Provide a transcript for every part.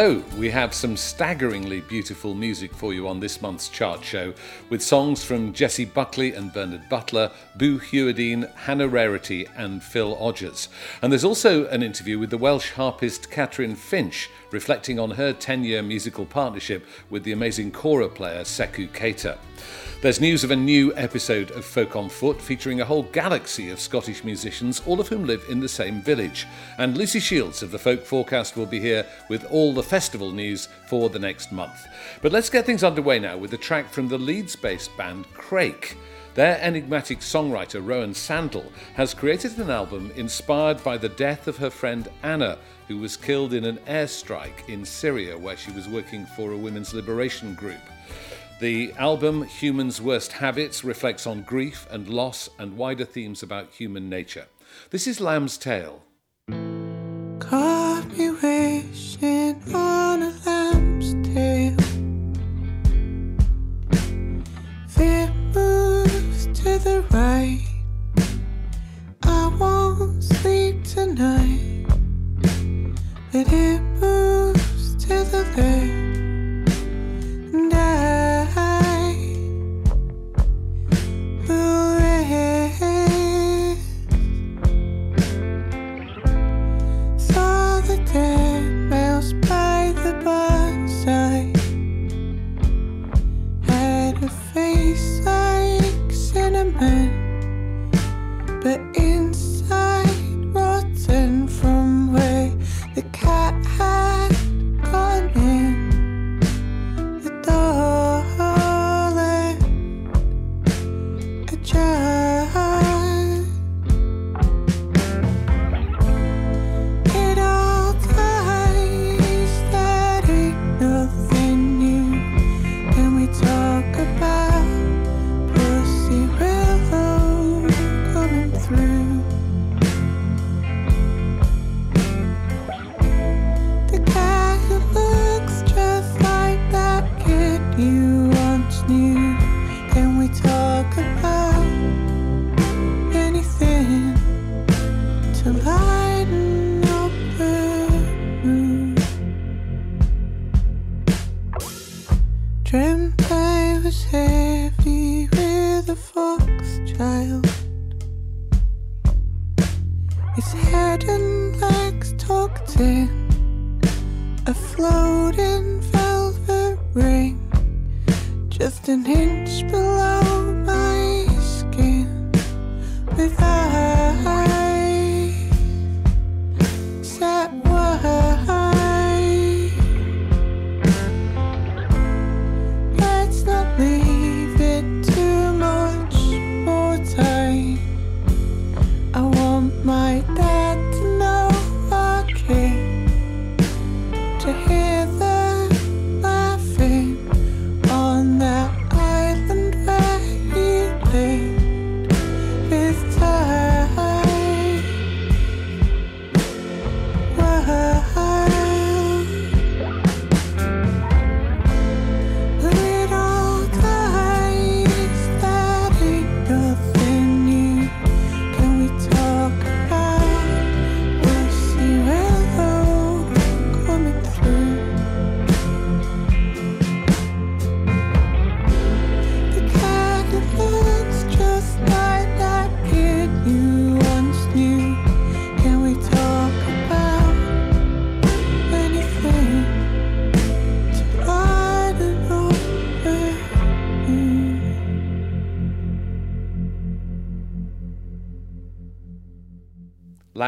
Hello, we have some staggeringly beautiful music for you on this month's chart show, with songs from Jessie Buckley and Bernard Butler, Boo Hewerdine, Hannah Rarity, and Phil Odgers. And there's also an interview with the Welsh harpist Catrin Finch, reflecting on her 10 year musical partnership with the amazing kora player Seckou Keita. There's news of a new episode of Folk on Foot featuring a whole galaxy of Scottish musicians, all of whom live in the same village. And Lucy Shields of the Folk Forecast will be here with all the festival news for the next month. But let's get things underway now with a track from the Leeds based band Crake. Their enigmatic songwriter Rowan Sandal has created an album inspired by the death of her friend Anna, who was killed in an airstrike in Syria where she was working for a women's liberation group. The album Human's Worst Habits reflects on grief and loss and wider themes about human nature. This is Lamb's Tale. Caught me wishing on a lamb's tail. Fear moves to the right. I won't sleep tonight, but it moves to the left. just an inch below my skin. With.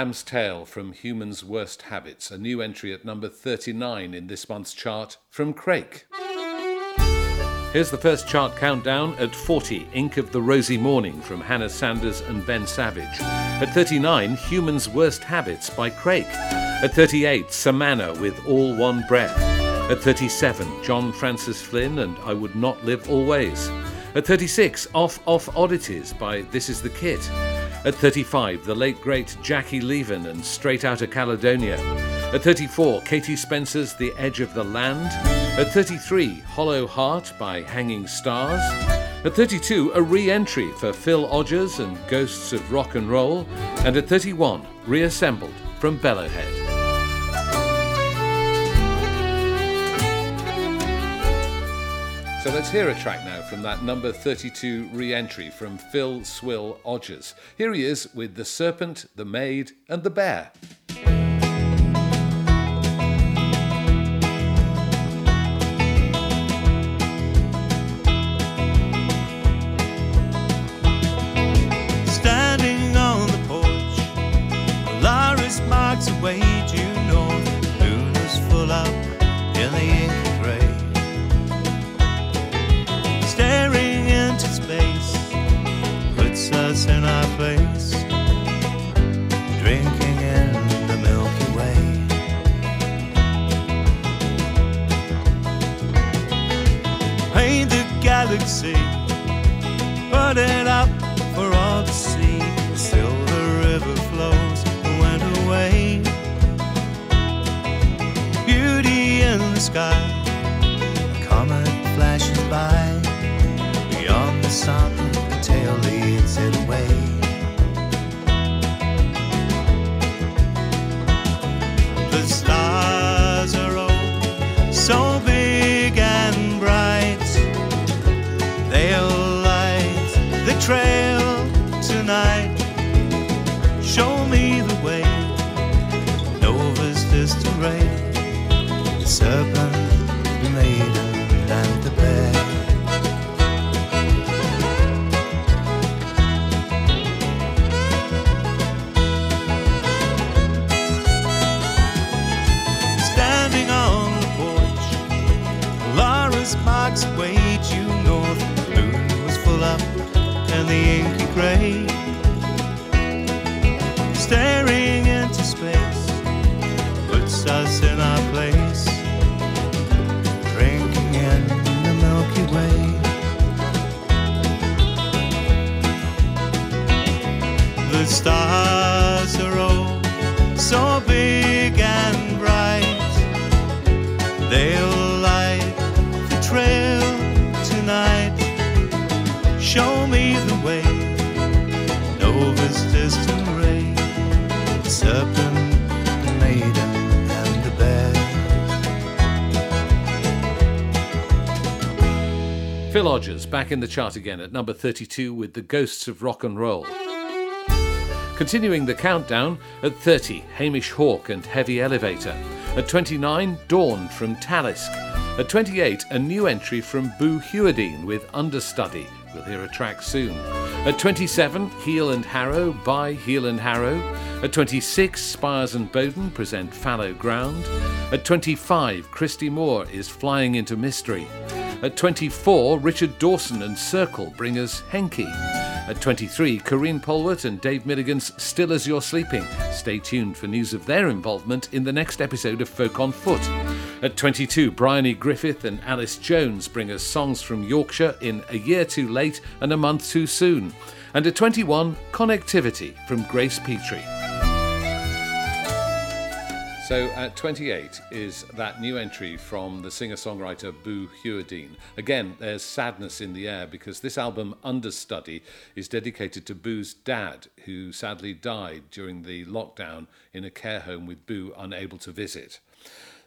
Lamb's Tale from Human's Worst Habits, a new entry at number 39 in this month's chart from Crake. Here's the first chart countdown at 40, Ink of the Rosy Morning from Hannah Sanders and Ben Savage. At 39, Human's Worst Habits by Crake. At 38, Samana with All One Breath. At 37, John Francis Flynn and I Would Not Live Always. At 36, Off Off Oddities by This Is the Kit. At 35, the late great Jackie Leven and Straight Outta Caledonia. At 34, Katie Spencer's The Edge of the Land. At 33, Hollow Heart by Hanging Stars. At 32, a re entry for Phil Odgers and Ghosts of Rock and Roll. And at 31, reassembled from Bellowhead. So let's hear a track now from that number 32 re entry from Phil Swill Odgers. Here he is with The Serpent, The Maid, and The Bear. The galaxy put it up for all to see. Still the river flows and went away. Beauty in the sky, a comet flashes by. Beyond the sun, Phil Odgers back in the chart again at number 32 with The Ghosts of Rock and Roll. Continuing the countdown, at 30, Hamish Hawk and Heavy Elevator. At 29, Dawn from Talisk. At 28, a new entry from Boo Hewerdine with Understudy. We'll hear a track soon. At 27, Heal and Harrow by Heal and Harrow. At 26, Spires and Bowden present Fallow Ground. At 25, Christy Moore is Flying into Mystery. At 24, Richard Dawson and Circle bring us Henki. At 23, Karine Polwart and Dave Milligan's Still As You're Sleeping. Stay tuned for news of their involvement in the next episode of Folk on Foot. At 22, Bryony Griffith and Alice Jones bring us songs from Yorkshire in A Year Too Late and A Month Too Soon. And at 21, Connectivity from Grace Petrie. So at 28 is that new entry from the singer songwriter Boo Hewerdine. Again, there's sadness in the air because this album, Understudy, is dedicated to Boo's dad, who sadly died during the lockdown in a care home with Boo unable to visit.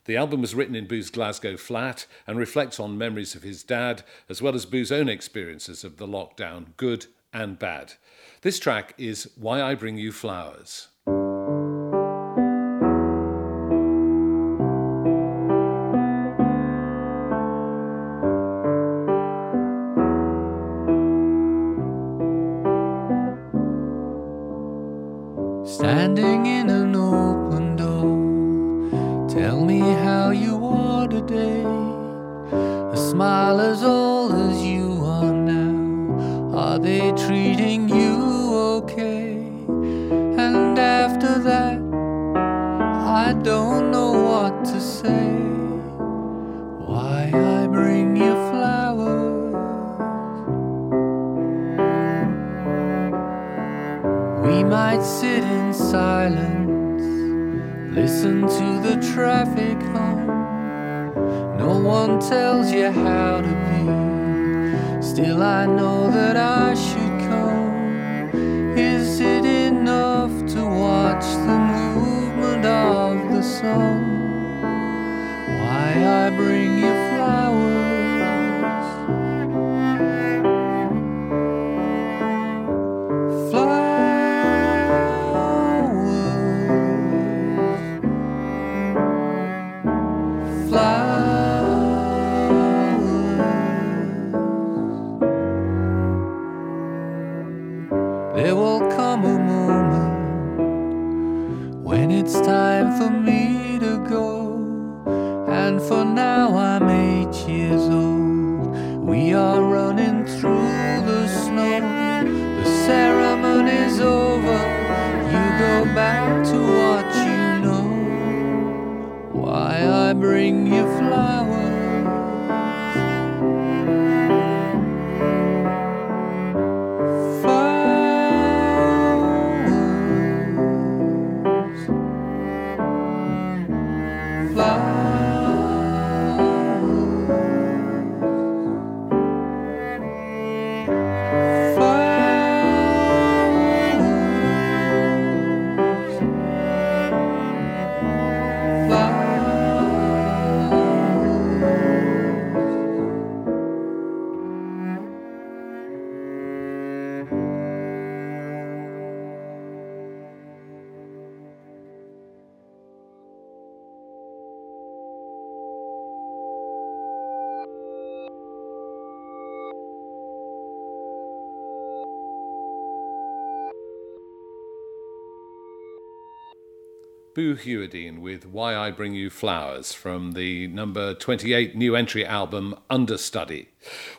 The album was written in Boo's Glasgow flat and reflects on memories of his dad, as well as Boo's own experiences of the lockdown, good and bad. This track is Why I Bring You Flowers. Standing in an open door, tell me how you are today. A smile as old as you are now. Are they treating you okay? And after that, I don't silence, listen to the traffic hum. No one tells you how to be. Still, I know that I should come. Is it enough to watch the movement of the sun? Why I bring you go back to what you know. Why I bring you flowers. Boo Hewerdine with Why I Bring You Flowers from the number 28 new entry album Understudy.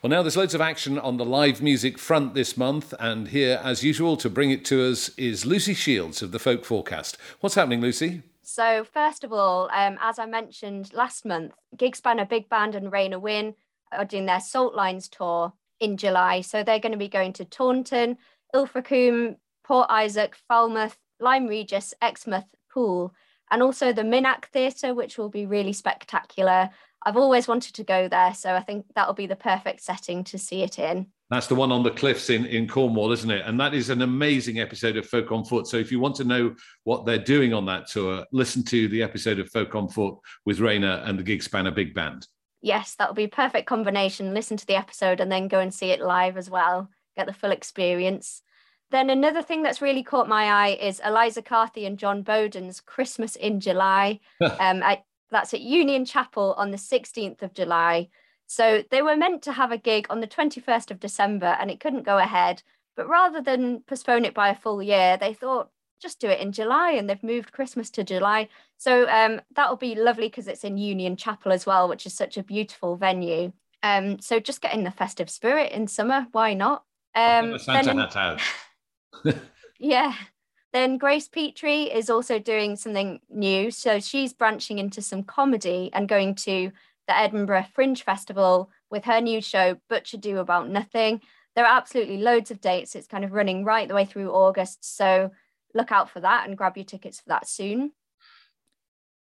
Well, now there's loads of action on the live music front this month, and here, as usual, to bring it to us is Lucy Shields of the Folk Forecast. What's happening, Lucy? So, first of all, um, as I mentioned last month, Gigspanner Big Band and Raina Wynn are doing their Salt Lines tour in July. So, they're going to be going to Taunton, Ilfracombe, Port Isaac, Falmouth, Lyme Regis, Exmouth, Poole, and also the Minack Theatre, which will be really spectacular. I've always wanted to go there, so I think that'll be the perfect setting to see it in. That's the one on the cliffs in, in Cornwall, isn't it? And that is an amazing episode of Folk on Foot. So if you want to know what they're doing on that tour, listen to the episode of Folk on Foot with Raina and the Gigspanner Big Band. Yes, that'll be a perfect combination. Listen to the episode and then go and see it live as well, get the full experience. Then another thing that's really caught my eye is Eliza Carthy and Jon Boden's Christmas in July. um, I, that's at Union Chapel on the 16th of July. So they were meant to have a gig on the 21st of December and it couldn't go ahead. But rather than postpone it by a full year, they thought just do it in July and they've moved Christmas to July. So um, that'll be lovely because it's in Union Chapel as well, which is such a beautiful venue. Um, so just getting the festive spirit in summer, why not? Um, Santa then- hat out. Yeah. Then Grace Petrie is also doing something new. So she's branching into some comedy and going to the Edinburgh Fringe Festival with her new show, Butch Ado About Nothing. There are absolutely loads of dates. It's kind of running right the way through August. So look out for that and grab your tickets for that soon.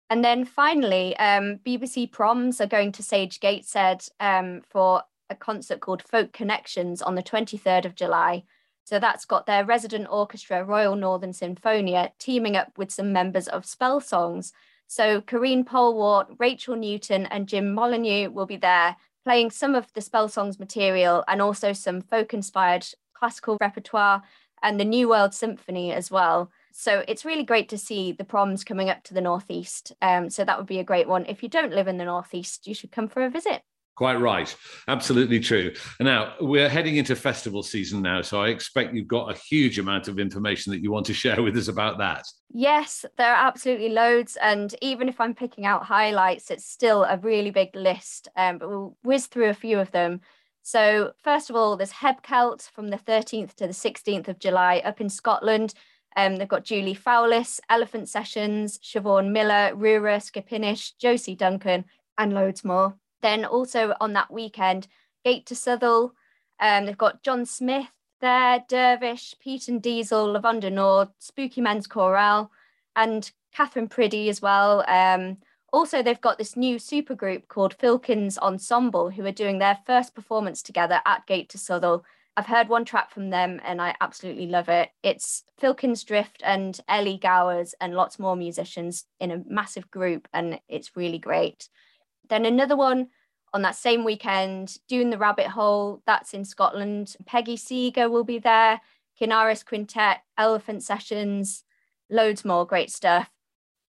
And then finally, um, BBC Proms are going to Sage Gateshead um, for a concert called Folk Connections on the 23rd of July. So that's got their resident orchestra, Royal Northern Sinfonia, teaming up with some members of Spell Songs. So Karine Polwart, Rachel Newton, and Jim Molyneux will be there playing some of the Spell Songs material and also some folk inspired classical repertoire and the New World Symphony as well. So it's really great to see the proms coming up to the Northeast. Um, so that would be a great one. If you don't live in the Northeast, you should come for a visit. Quite right. Absolutely true. Now we're heading into festival season now. So I expect you've got a huge amount of information that you want to share with us about that. Yes, there are absolutely loads. And even if I'm picking out highlights, it's still a really big list. Um, but we'll whiz through a few of them. So, first of all, there's Hebcelt from the 13th to the 16th of July up in Scotland. Um, they've got Julie Fowlis, Elephant Sessions, Siobhan Miller, Rura Skipinnish, Josie Duncan, and loads more. Then also on that weekend, Gate to Southwell. Um, they've got John Smith there, Dervish, Pete and Diesel, Lavender Nord, Spooky Men's Chorale, and Catherine Priddy as well. Um, also, they've got this new supergroup called Filkins Ensemble who are doing their first performance together at Gate to Southwell. I've heard one track from them and I absolutely love it. It's Filkins Drift and Ellie Gowers and lots more musicians in a massive group, and it's really great. Then another one on that same weekend, Doune the Rabbit Hole, that's in Scotland. Peggy Seeger will be there, Kinnaris Quintet, Elephant Sessions, loads more great stuff.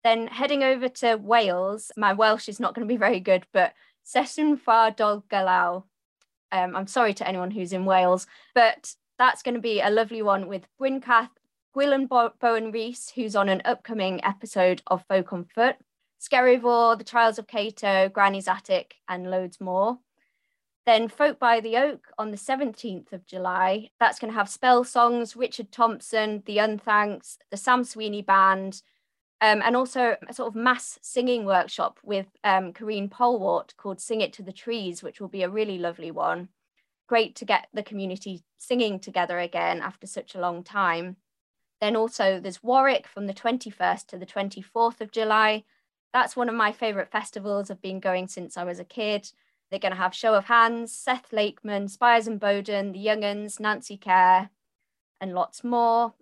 Then heading over to Wales, my Welsh is not going to be very good, but Session Far Dol Galau. Um, I'm sorry to anyone who's in Wales, but that's going to be a lovely one with Bryncath, Gwilym Bo- Bowen Rhys, who's on an upcoming episode of Folk on Foot, Skerryvore, The Trials of Cato, Granny's Attic, and loads more. Then Folk by the Oak on the 17th of July. That's going to have spell songs, Richard Thompson, The Unthanks, the Sam Sweeney Band, um, and also a sort of mass singing workshop with um, Karine Polwart called Sing It to the Trees, which will be a really lovely one. Great to get the community singing together again after such a long time. Then also there's Warwick from the 21st to the 24th of July. That's one of my favourite festivals. I've been going since I was a kid. They're going to have Show of Hands, Seth Lakeman, Spires and Bowden, The Young'uns, Nancy Kerr, and lots more.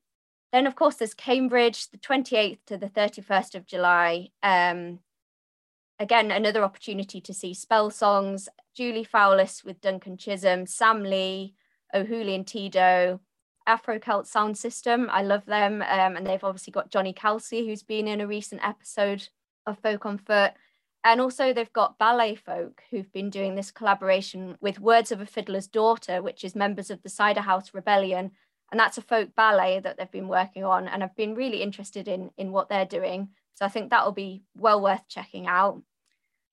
Then, of course, there's Cambridge, the 28th to the 31st of July. Um, again, another opportunity to see spell songs. Julie Fowlis with Duncan Chisholm, Sam Lee, O'Hooley and Tidow, Afro Celt Sound System. I love them. Um, and they've obviously got Johnny Kalsi, who's been in a recent episode of Folk on Foot. And also, they've got Ballet Folk, who've been doing this collaboration with Words of a Fiddler's Daughter, which is members of the Cider House Rebellion. And that's a folk ballet that they've been working on. And I've been really interested in, in what they're doing. So I think that'll be well worth checking out.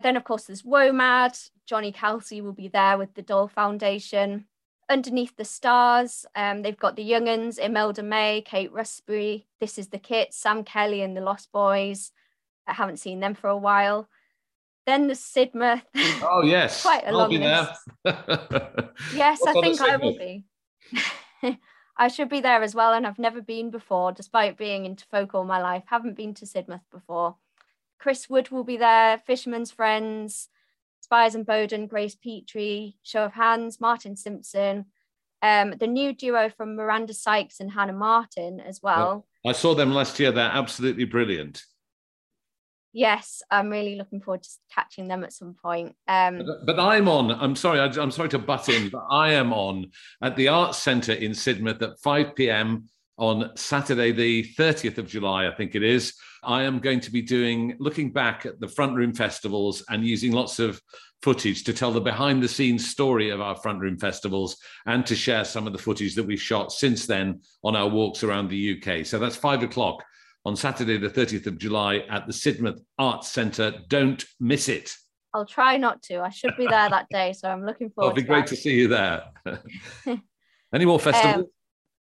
Then, of course, there's WOMAD. Johnny Kalsi will be there with the Dhol Foundation. Underneath the Stars, um, they've got the Young'uns, Imelda May, Kate Rusby. This is the Kit, Sam Kelly and the Lost Boys. I haven't seen them for a while. Then the Sidmouth. Oh yes, quite a I'll long list. Yes, What's I think I will be. I should be there as well, and I've never been before, despite being into folk all my life. Haven't been to Sidmouth before. Chris Wood will be there, Fisherman's Friends, Spires and Bowden, Grace Petrie, Show of Hands, Martin Simpson, um, the new duo from Miranda Sykes and Hannah Martin as well. I saw them last year. They're absolutely brilliant. Yes, I'm really looking forward to catching them at some point. Um, But, but I'm on. I'm sorry. I, am sorry to butt in, but I am on at the Arts Centre in Sidmouth at 5 p.m. on Saturday, the 30th of July, I think it is. I am going to be doing looking back at the front room festivals and using lots of footage to tell the behind the scenes story of our front room festivals and to share some of the footage that we've shot since then on our walks around the UK. So that's five o'clock on Saturday, the 30th of July at the Sidmouth Arts Centre. Don't miss it. I'll try not to. I should be there that day, so I'm looking forward It'll be to great that. to see you there. Any more festivals? Um,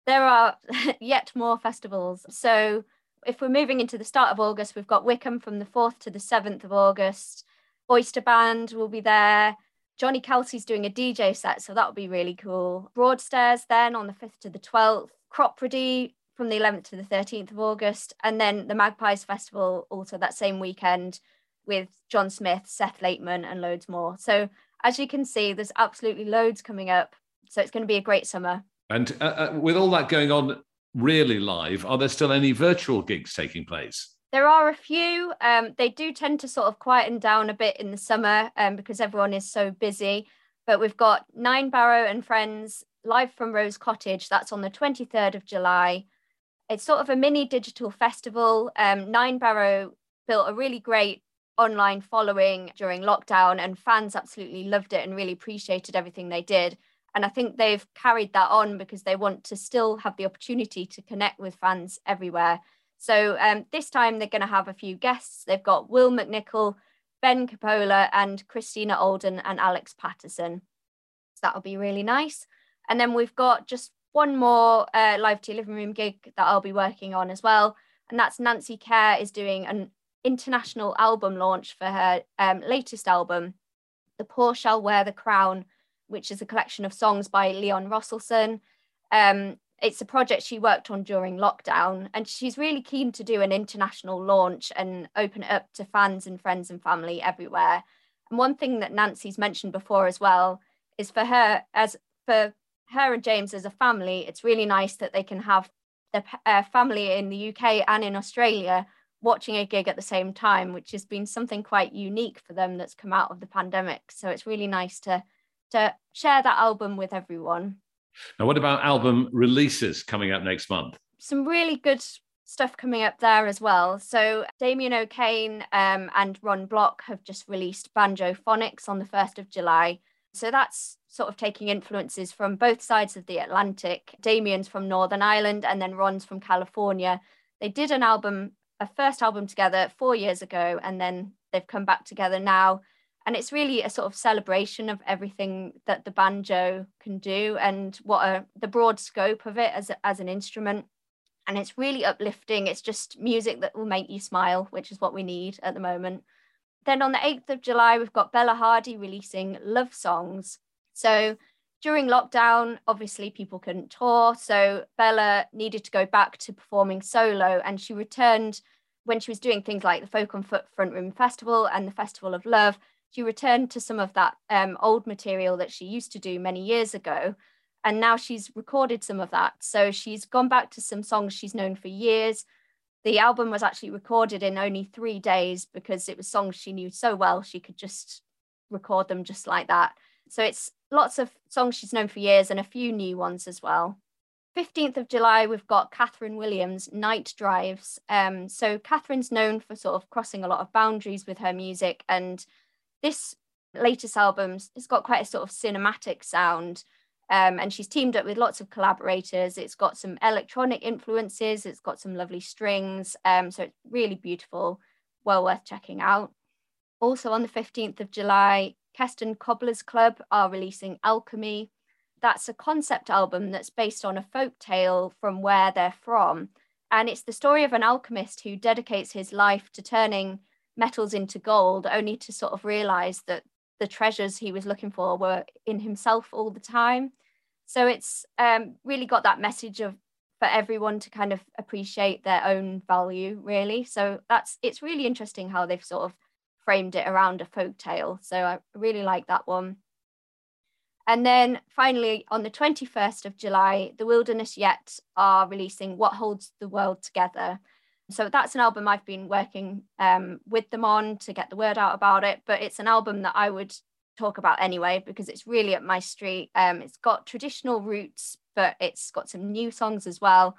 there are yet more festivals. So if we're moving into the start of August, we've got Wickham from the 4th to the 7th of August. Oyster Band will be there. Johnny Kalsi's doing a DJ set, so that'll be really cool. Broadstairs then on the 5th to the 12th. Cropredy from the 11th to the 13th of August. And then the Magpies Festival also that same weekend with John Smith, Seth Lakeman, and loads more. So as you can see, there's absolutely loads coming up. So it's going to be a great summer. and uh, uh, with all that going on really live, are there still any virtual gigs taking place? There are a few. Um, they do tend to sort of quieten down a bit in the summer um, because everyone is so busy. But we've got Nine Barrow and Friends live from Rose Cottage. That's on the 23rd of July. It's sort of a mini digital festival. Um, Nine Barrow built a really great online following during lockdown, and fans absolutely loved it and really appreciated everything they did. And I think they've carried that on because they want to still have the opportunity to connect with fans everywhere. So um, this time they're going to have a few guests. They've got Will McNicol, Ben Capola, and Christina Olden and Alex Patterson. So that'll be really nice. And then we've got just one more uh, live to your living room gig that I'll be working on as well. And that's Nancy Kerr is doing an international album launch for her um, latest album, The Poor Shall Wear the Crown, which is a collection of songs by Leon Rosselson. Um, it's a project she worked on during lockdown, and she's really keen to do an international launch and open it up to fans and friends and family everywhere. And one thing that Nancy's mentioned before as well is for her, as for her and James as a family, it's really nice that they can have their uh, family in the UK and in Australia watching a gig at the same time, which has been something quite unique for them that's come out of the pandemic. So it's really nice to to share that album with everyone. Now, what about album releases coming up next month? Some really good stuff coming up there as well. So Damien O'Kane um, and Ron Block have just released Banjophonics on the 1st of July. So that's sort of taking influences from both sides of the Atlantic. Damien's from Northern Ireland and then Ron's from California. They did an album, a first album together four years ago, and then they've come back together now. And it's really a sort of celebration of everything that the banjo can do and what a, the broad scope of it as, as an instrument. And it's really uplifting. It's just music that will make you smile, which is what we need at the moment. Then on the 8th of July, we've got Bella Hardy releasing Love Songs. So during lockdown, obviously people couldn't tour. So Bella needed to go back to performing solo and she returned when she was doing things like the Folk on Foot Front Room Festival and the Festival of Love. She returned to some of that um, old material that she used to do many years ago. And now she's recorded some of that. So she's gone back to some songs she's known for years the album was actually recorded in only three days because it was songs she knew so well she could just record them just like that. So it's lots of songs she's known for years and a few new ones as well. 15th of July, we've got Kathryn Williams, Night Drives. Um, so Kathryn's known for sort of crossing a lot of boundaries with her music, and this latest album has got quite a sort of cinematic sound. Um, and she's teamed up with lots of collaborators. It's got some electronic influences, it's got some lovely strings. Um, so it's really beautiful, well worth checking out. Also on the 15th of July, Keston Cobblers Club are releasing Alchemy. That's a concept album that's based on a folk tale from where they're from. And it's the story of an alchemist who dedicates his life to turning metals into gold, only to sort of realize that the treasures he was looking for were in himself all the time. So it's um, really got that message of for everyone to kind of appreciate their own value, really. So that's it's really interesting how they've sort of framed it around a folk tale. So I really like that one. And then finally, on the 21st of July, The Wilderness Yet are releasing What Holds the World Together. So that's an album I've been working um, with them on to get the word out about it. But it's an album that I would talk about anyway because it's really up my street. Um, it's got traditional roots, but it's got some new songs as well,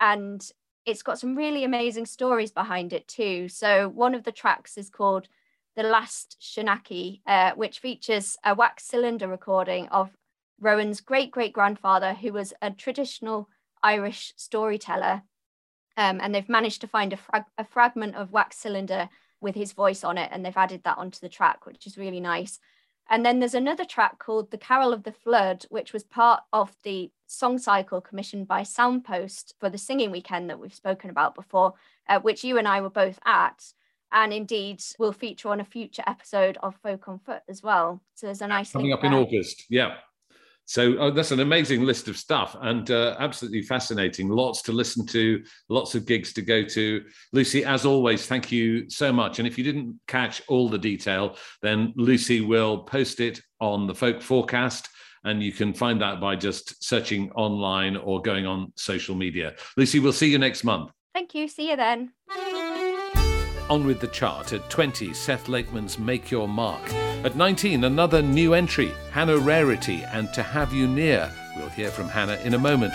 and it's got some really amazing stories behind it too. So one of the tracks is called "The Last Shanachie," uh, which features a wax cylinder recording of Rowan's great great grandfather, who was a traditional Irish storyteller um, and they've managed to find a, frag- a fragment of Wax Cylinder with his voice on it, and they've added that onto the track, which is really nice. And then there's another track called The Carol of the Flood, which was part of the song cycle commissioned by Soundpost for the singing weekend that we've spoken about before, uh, which you and I were both at. And indeed will feature on a future episode of Folk on Foot as well. So there's a nice coming up there. in August. Yeah. So oh, that's an amazing list of stuff and uh, absolutely fascinating. Lots to listen to, lots of gigs to go to. Lucy, as always, thank you so much. And if you didn't catch all the detail, then Lucy will post it on the Folk Forecast. And you can find that by just searching online or going on social media. Lucy, we'll see you next month. Thank you. See you then. On with the chart at 20, Seth Lakeman's Make Your Mark. At 19, another new entry, Hannah Rarity and To Have You Near. We'll hear from Hannah in a moment.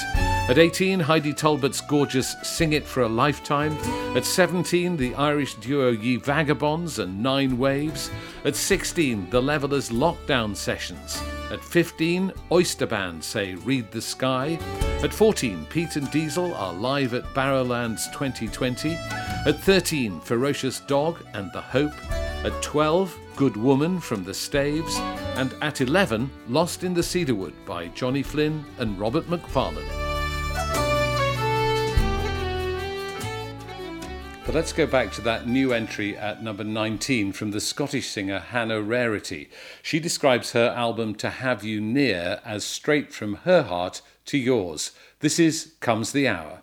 At 18, Heidi Talbot's gorgeous Sing It for a Lifetime. At 17, the Irish duo Ye Vagabonds and Nine Waves. At 16, the Levellers Lockdown Sessions. At 15, Oyster Band say Read the Sky. At 14, Pete and Diesel are live at Barrowlands 2020. At 13, Ferocious Dog and The Hope. At 12, Good Woman from the Staves. And at 11, Lost in the Cedarwood by Johnny Flynn and Robert Macfarlane. But let's go back to that new entry at number 19 from the Scottish singer Hannah Rarity. She describes her album To Have You Near as straight from her heart to yours. This is Comes the Hour.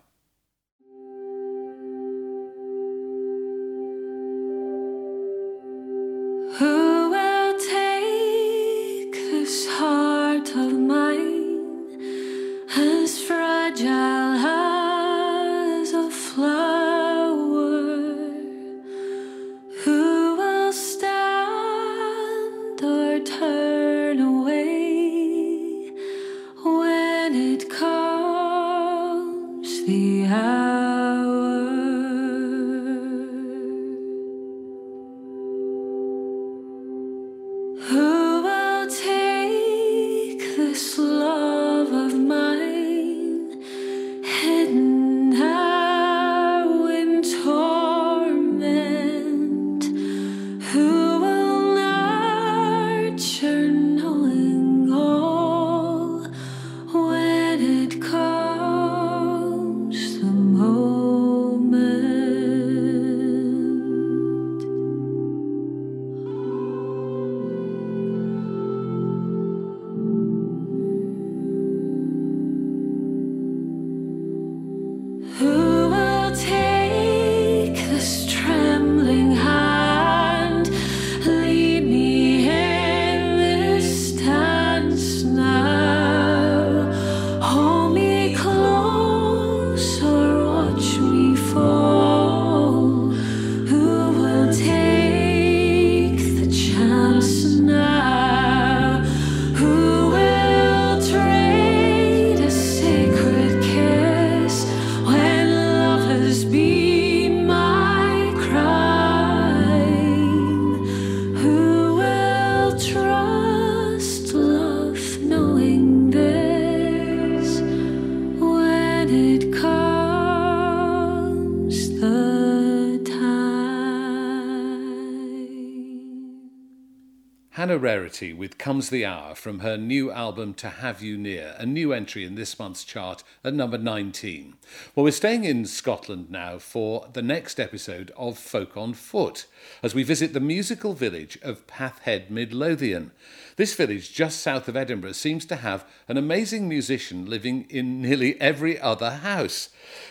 Rarity with Comes the Hour from her new album To Have You Near, a new entry in this month's chart at number 19. Well, we're staying in Scotland now for the next episode of Folk on Foot as we visit the musical village of Pathhead Midlothian. This village just south of Edinburgh seems to have an amazing musician living in nearly every other house.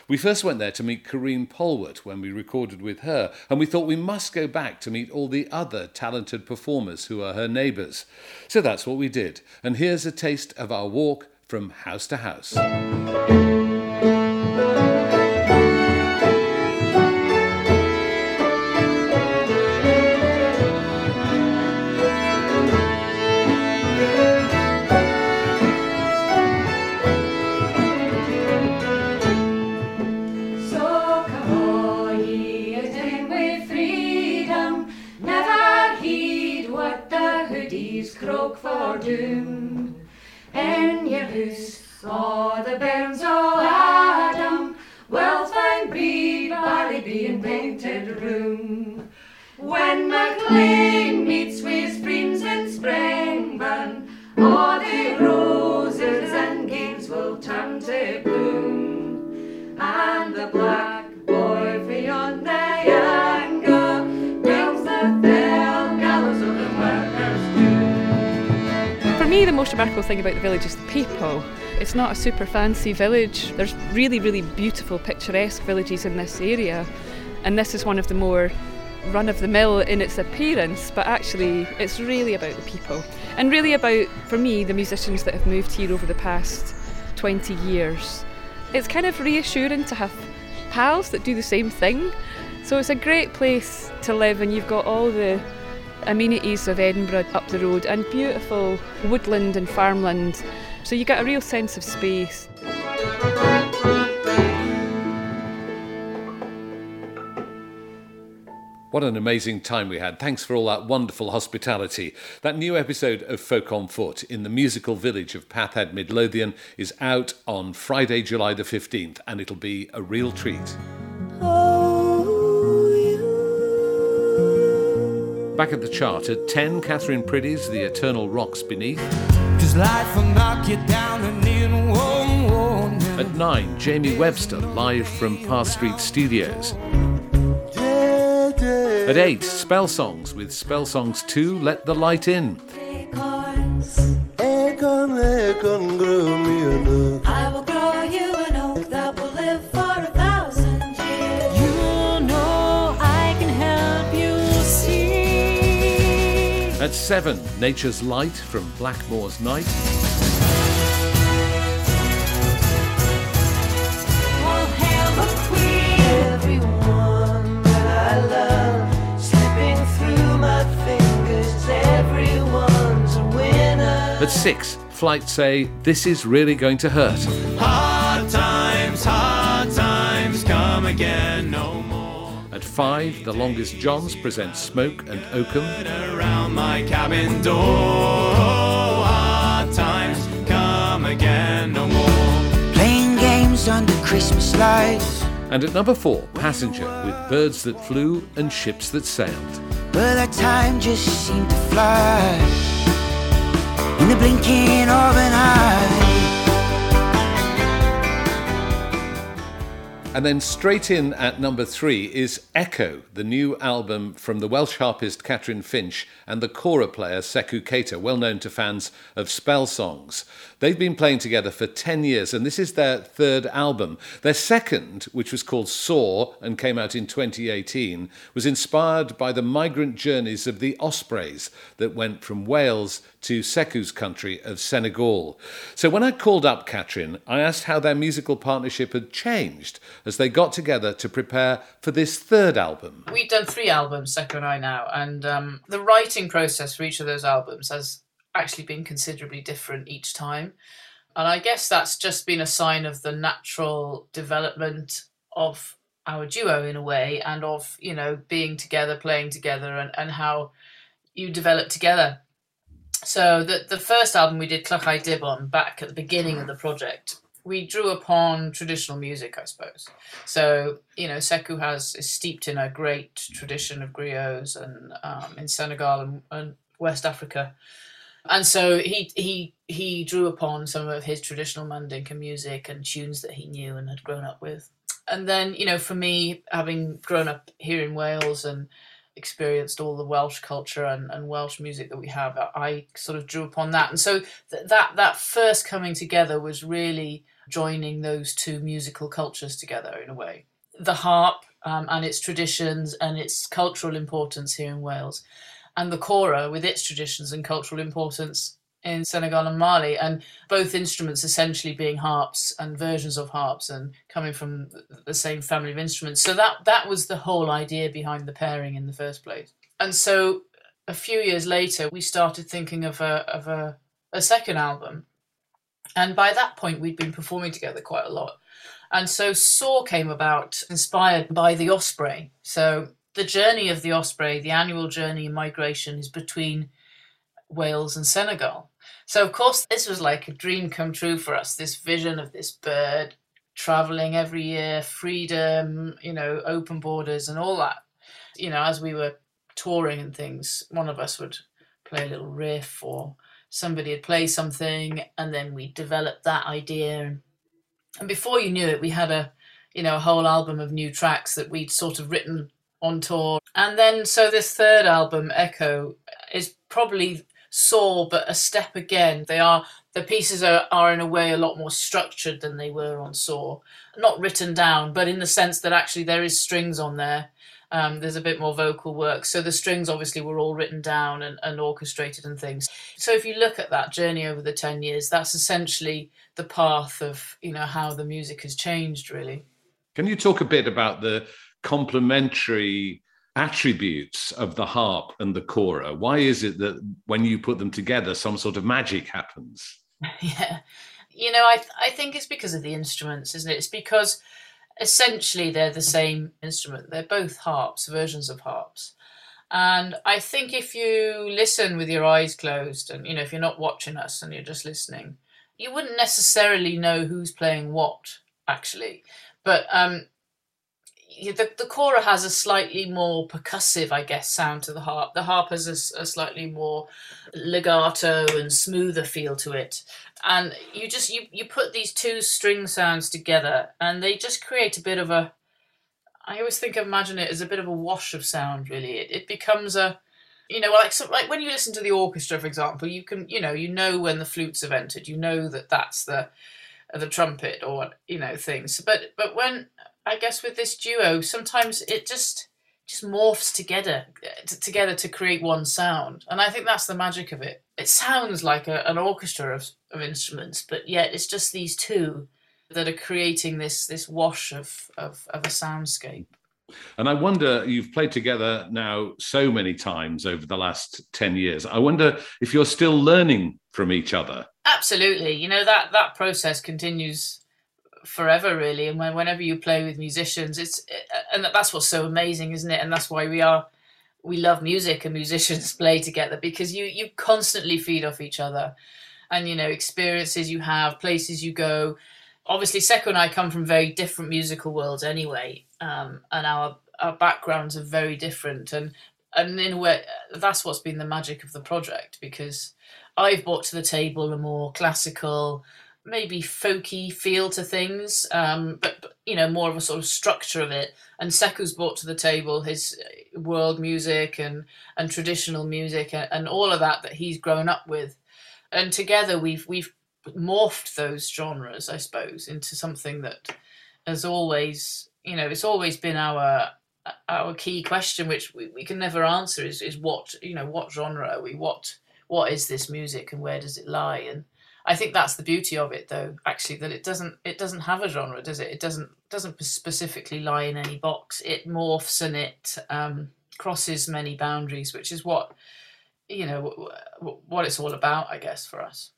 We first went there to meet Karine Polwart when we recorded with her, and we thought we must go back to meet all the other talented performers who are her neighbours. So that's what we did, and here's a taste of our walk from house to house. For doom. In your house, or the bairns o' Adam, will find breed, barley being painted room. When MacLean meets with remarkable thing about the village is the people. It's not a super fancy village. There's really, really beautiful, picturesque villages in this area, and this is one of the more run of the mill in its appearance, but actually, it's really about the people. And really about, for me, the musicians that have moved here over the past 20 years. It's kind of reassuring to have pals that do the same thing. So it's a great place to live, and you've got all the amenities of Edinburgh up the road and beautiful woodland and farmland. So you get a real sense of space. What an amazing time we had. Thanks for all that wonderful hospitality. That new episode of Folk on Foot in the musical village of Pathhead Midlothian is out on Friday, July the 15th, and it'll be a real treat. Back at the chart at 10, Catherine Priddy's The Eternal Rocks Beneath. Cause life will knock you down and in one, one. At 9, Jamie Webster, live from Parr Street Studios. At 8, Spell Songs with Spell Songs 2, Let the Light In. 7, Nature's Light from Blackmore's Night. All hail the queen. Everyone that I love slipping through my fingers. Everyone's a winner. At 6, Flyte say, This is really going to hurt. More. At 5, The Longest Johns present Smoke and Oakum. Around my cabin door, hard times come again no more. Playing games under Christmas lights. And at number 4, Passenger with Birds That Flew and Ships That Sailed. But that time just seemed to fly. In the blinking of an eye. And then straight in at number three is Echo, the new album from the Welsh harpist Catrin Finch and the kora player Seckou Keita, well known to fans of spell songs. They've been playing together for 10 years, and this is their third album. Their second, which was called Soar and came out in 2018, was inspired by the migrant journeys of the Ospreys that went from Wales to Seckou's country of Senegal. So when I called up Catrin, I asked how their musical partnership had changed as they got together to prepare for this third album. We've done three albums, Seckou and I now, and um, the writing process for each of those albums has actually been considerably different each time. And I guess that's just been a sign of the natural development of our duo in a way and of, you know, being together, playing together, and, and how you develop together. So the the first album we did Clychau Dibon back at the beginning of the project. We drew upon traditional music, I suppose. So you know, Seckou has is steeped in a great tradition of griots and um, in Senegal and, and West Africa. And so he he he drew upon some of his traditional Mandinka music and tunes that he knew and had grown up with. And then, you know, for me, having grown up here in Wales and experienced all the Welsh culture and, and Welsh music that we have, I sort of drew upon that. And so th- that that first coming together was really joining those two musical cultures together in a way. The harp um, and its traditions and its cultural importance here in Wales, and the kora with its traditions and cultural importance in Senegal and Mali, and both instruments essentially being harps and versions of harps and coming from the same family of instruments. So that that was the whole idea behind the pairing in the first place. And so a few years later, we started thinking of a of a, a second album, and by that point, we'd been performing together quite a lot. And so Soar came about inspired by the osprey. So the journey of the osprey, the annual journey and migration, is between Wales and Senegal. So, of course, this was like a dream come true for us this vision of this bird traveling every year, freedom, you know, open borders, and all that. You know, as we were touring and things, one of us would play a little riff or somebody would play something, and then we developed that idea. And before you knew it, we had a, you know, a whole album of new tracks that we'd sort of written on tour. And then, so this third album, Echo, is probably Soar, but a step again. They are the pieces are, are in a way a lot more structured than they were on Soar. Not written down, but in the sense that actually there is strings on there. Um, there's a bit more vocal work. So the strings obviously were all written down and, and orchestrated and things. So if you look at that journey over the 10 years, that's essentially the path of, you know, how the music has changed really. Can you talk a bit about the complementary attributes of the harp and the kora? Why is it that when you put them together, some sort of magic happens? yeah. You know, I, I think it's because of the instruments, isn't it? It's because essentially they're the same instrument. They're both harps, versions of harps. And I think if you listen with your eyes closed and, you know, if you're not watching us and you're just listening, you wouldn't necessarily know who's playing what, actually. But um, the, the kora has a slightly more percussive, I guess, sound to the harp. The harp has a, a, slightly more legato and smoother feel to it. And you just you you put these two string sounds together, and they just create a bit of a. I always think of imagine it as a bit of a wash of sound. Really, it, it becomes a, you know, like so, like when you listen to the orchestra, for example, you can you know you know when the flutes have entered, you know that that's the the trumpet or you know things. But but when I guess with this duo, sometimes it just just morphs together together to create one sound, and I think that's the magic of it. It sounds like a, an orchestra of, of instruments, but yet it's just these two that are creating this this wash of of, of a soundscape. And I wonder, you've played together now so many times over the last 10 years. I wonder if you're still learning from each other. Absolutely. You know, that, that process continues forever really. And when, whenever you play with musicians it's and that's what's so amazing isn't it? And that's why we are we love music and musicians play together because you you constantly feed off each other. And you know experiences you have places you go. Obviously Seckou and I come from very different musical worlds anyway. Um, and our our backgrounds are very different. And and in a way that's what's been the magic of the project because I've brought to the table a more classical maybe folky feel to things, um, but, but, you know more of a sort of structure of it. And Seckou's brought to the table his uh, world music and and traditional music and, and all of that that he's grown up with, and together we've we've morphed those genres, I suppose, into something that has always you know it's always been our our key question, which we, we can never answer, is is what you know what genre are we? What what is this music and where does it lie? And I think that's the beauty of it, though. Actually, that it doesn't it doesn't have a genre, does it? It doesn't doesn't specifically lie in any box. It morphs and it um, crosses many boundaries, which is what you know what it's all about, I guess, for us.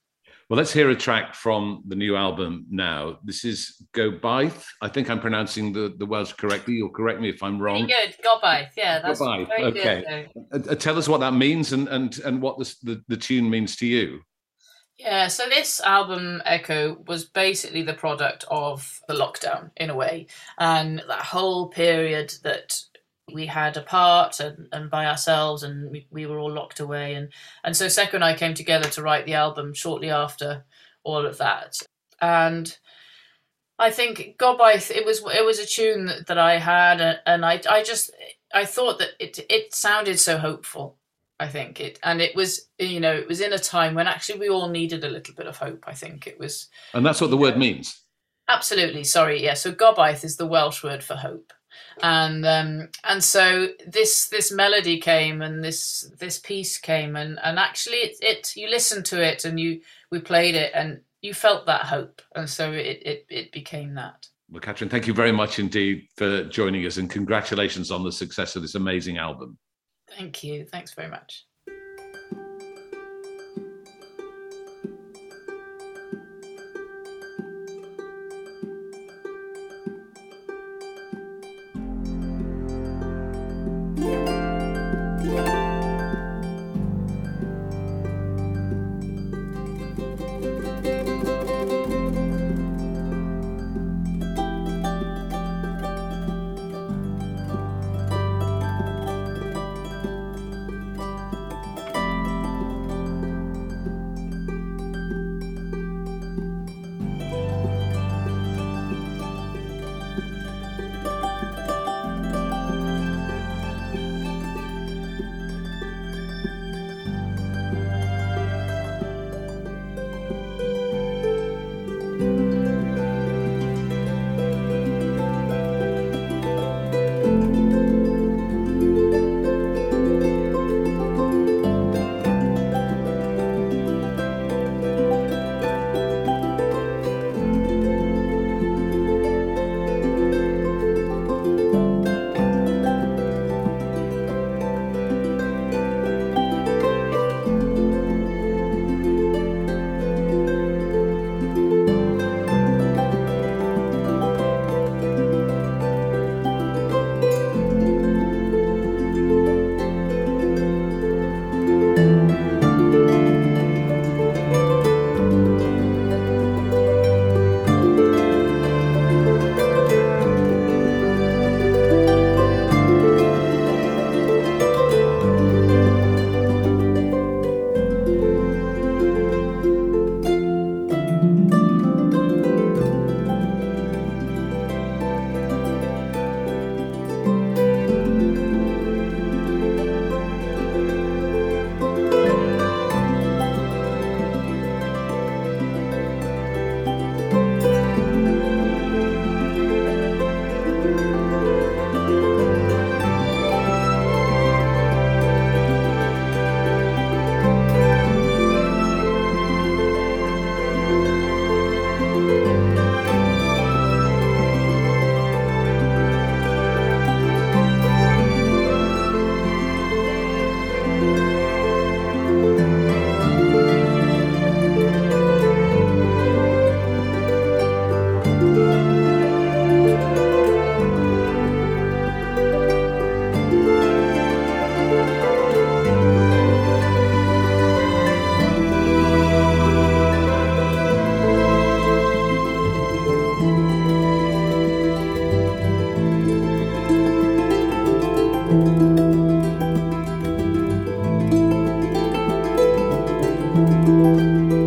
Well, let's hear a track from the new album now. This is Gobaith. I think I'm pronouncing the, the words correctly. You'll correct me if I'm wrong. Pretty good. Gobaith. Yeah, that's Gobaith. okay. Good, uh, uh, tell us what that means and, and, and what the, the, the tune means to you. Yeah, so this album, Echo, was basically the product of the lockdown in a way. And that whole period that we had apart and, and by ourselves and we, we were all locked away. And and so Seckou and I came together to write the album shortly after all of that. And I think Gobaith it was it was a tune that, that I had and, and I I just I thought that it it sounded so hopeful I think it and it was you know it was in a time when actually we all needed a little bit of hope I think it was And that's what the word means. Absolutely, sorry, yeah. So Gobaith is the Welsh word for hope, and um, and so this this melody came and this this piece came and and actually it, it you listened to it and you we played it and you felt that hope and so it it, it became that. Well, Catrin, thank you very much indeed for joining us and congratulations on the success of this amazing album. Thank you. Thanks very much. Música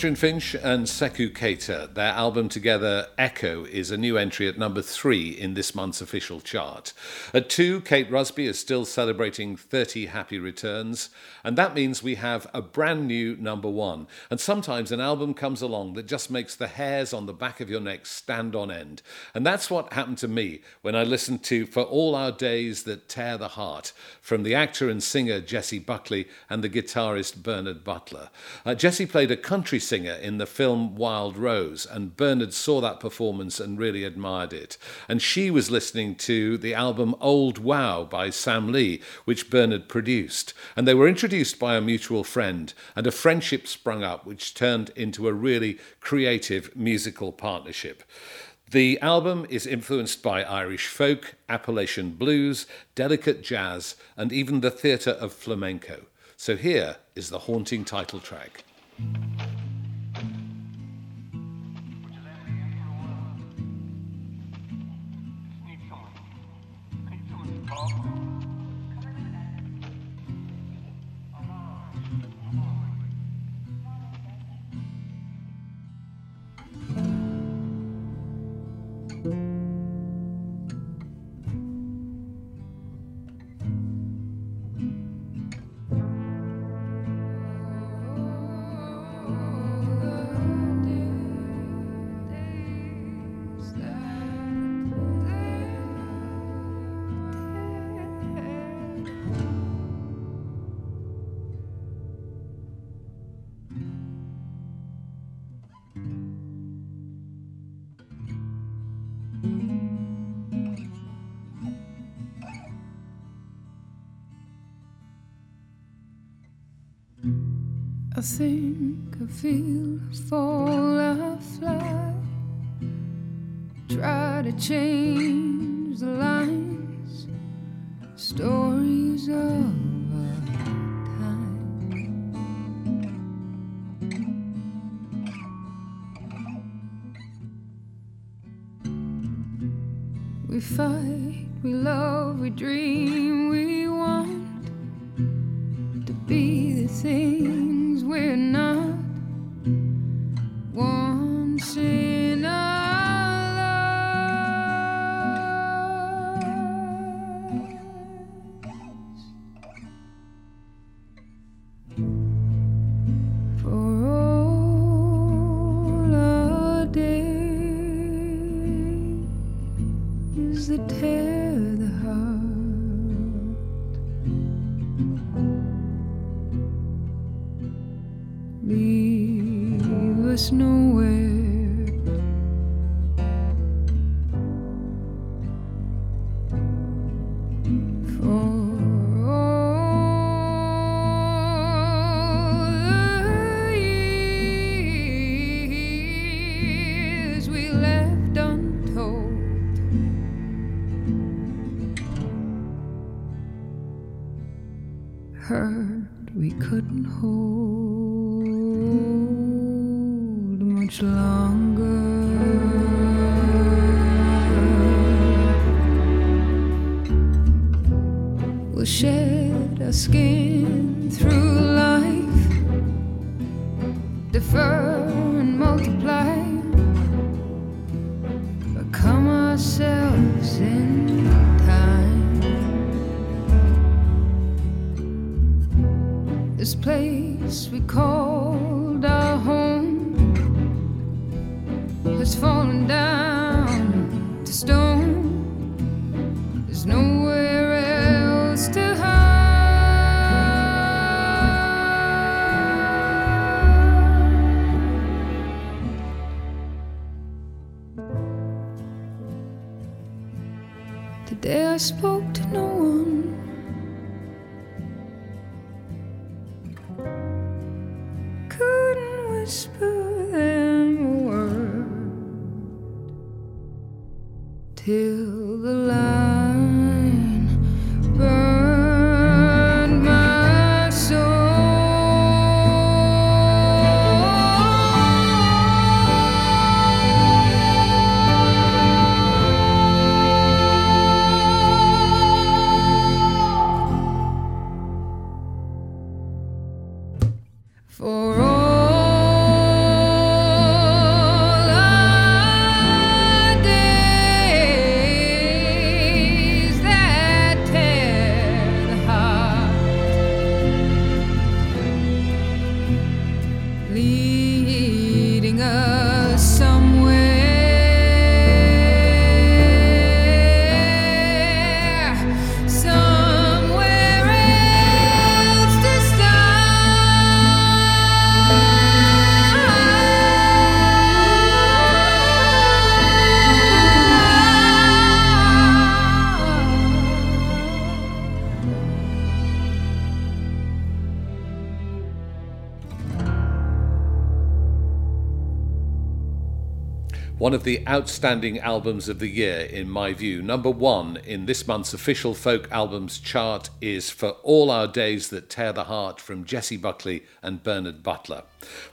Catrin Finch and Seckou Keita, their album together, Echo, is a new entry at number three in this month's official chart. At two, Kate Rusby is still celebrating 30 happy returns, and that means we have a brand new number one. And sometimes an album comes along that just makes the hairs on the back of your neck stand on end. And that's what happened to me when I listened to For All Our Days That Tear the Heart from the actor and singer Jessie Buckley and the guitarist Bernard Butler. Uh, Jessie played a country singer in the film Wild Rose, and Bernard saw that performance and really admired it. And she was listening to the album Old Wow by Sam Lee, which Bernard produced. And they were introduced by a mutual friend, and a friendship sprung up which turned into a really creative musical partnership. The album is influenced by Irish folk, Appalachian blues, delicate jazz, and even the theatre of flamenco. So here is the haunting title track. I think I feel fall, I fly. Try to change the lines, stories spoke one of the outstanding albums of the year, in my view. Number one in this month's official folk albums chart is For All Our Days That Tear the Heart from Jessie Buckley and Bernard Butler.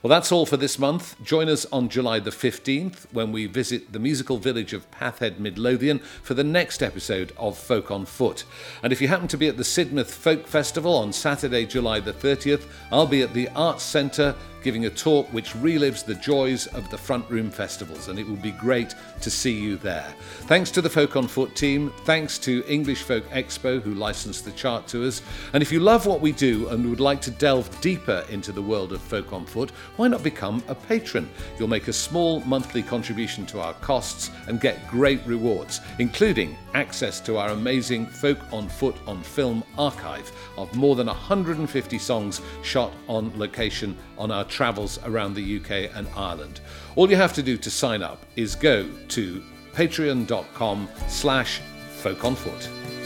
Well, that's all for this month. Join us on July the 15th when we visit the musical village of Pathhead, Midlothian, for the next episode of Folk on Foot. And if you happen to be at the Sidmouth Folk Festival on Saturday, July the 30th, I'll be at the Arts Centre giving a talk which relives the joys of the front room festivals, and it will be great to see you there. Thanks to the Folk on Foot team, thanks to English Folk Expo who licensed the chart to us, and if you love what we do and would like to delve deeper into the world of Folk on Foot, why not become a patron? You'll make a small monthly contribution to our costs and get great rewards, including access to our amazing Folk on Foot on Film archive of more than 150 songs shot on location on our travels around the UK and Ireland. All you have to do to sign up is go to patreon.com slash folkonfoot.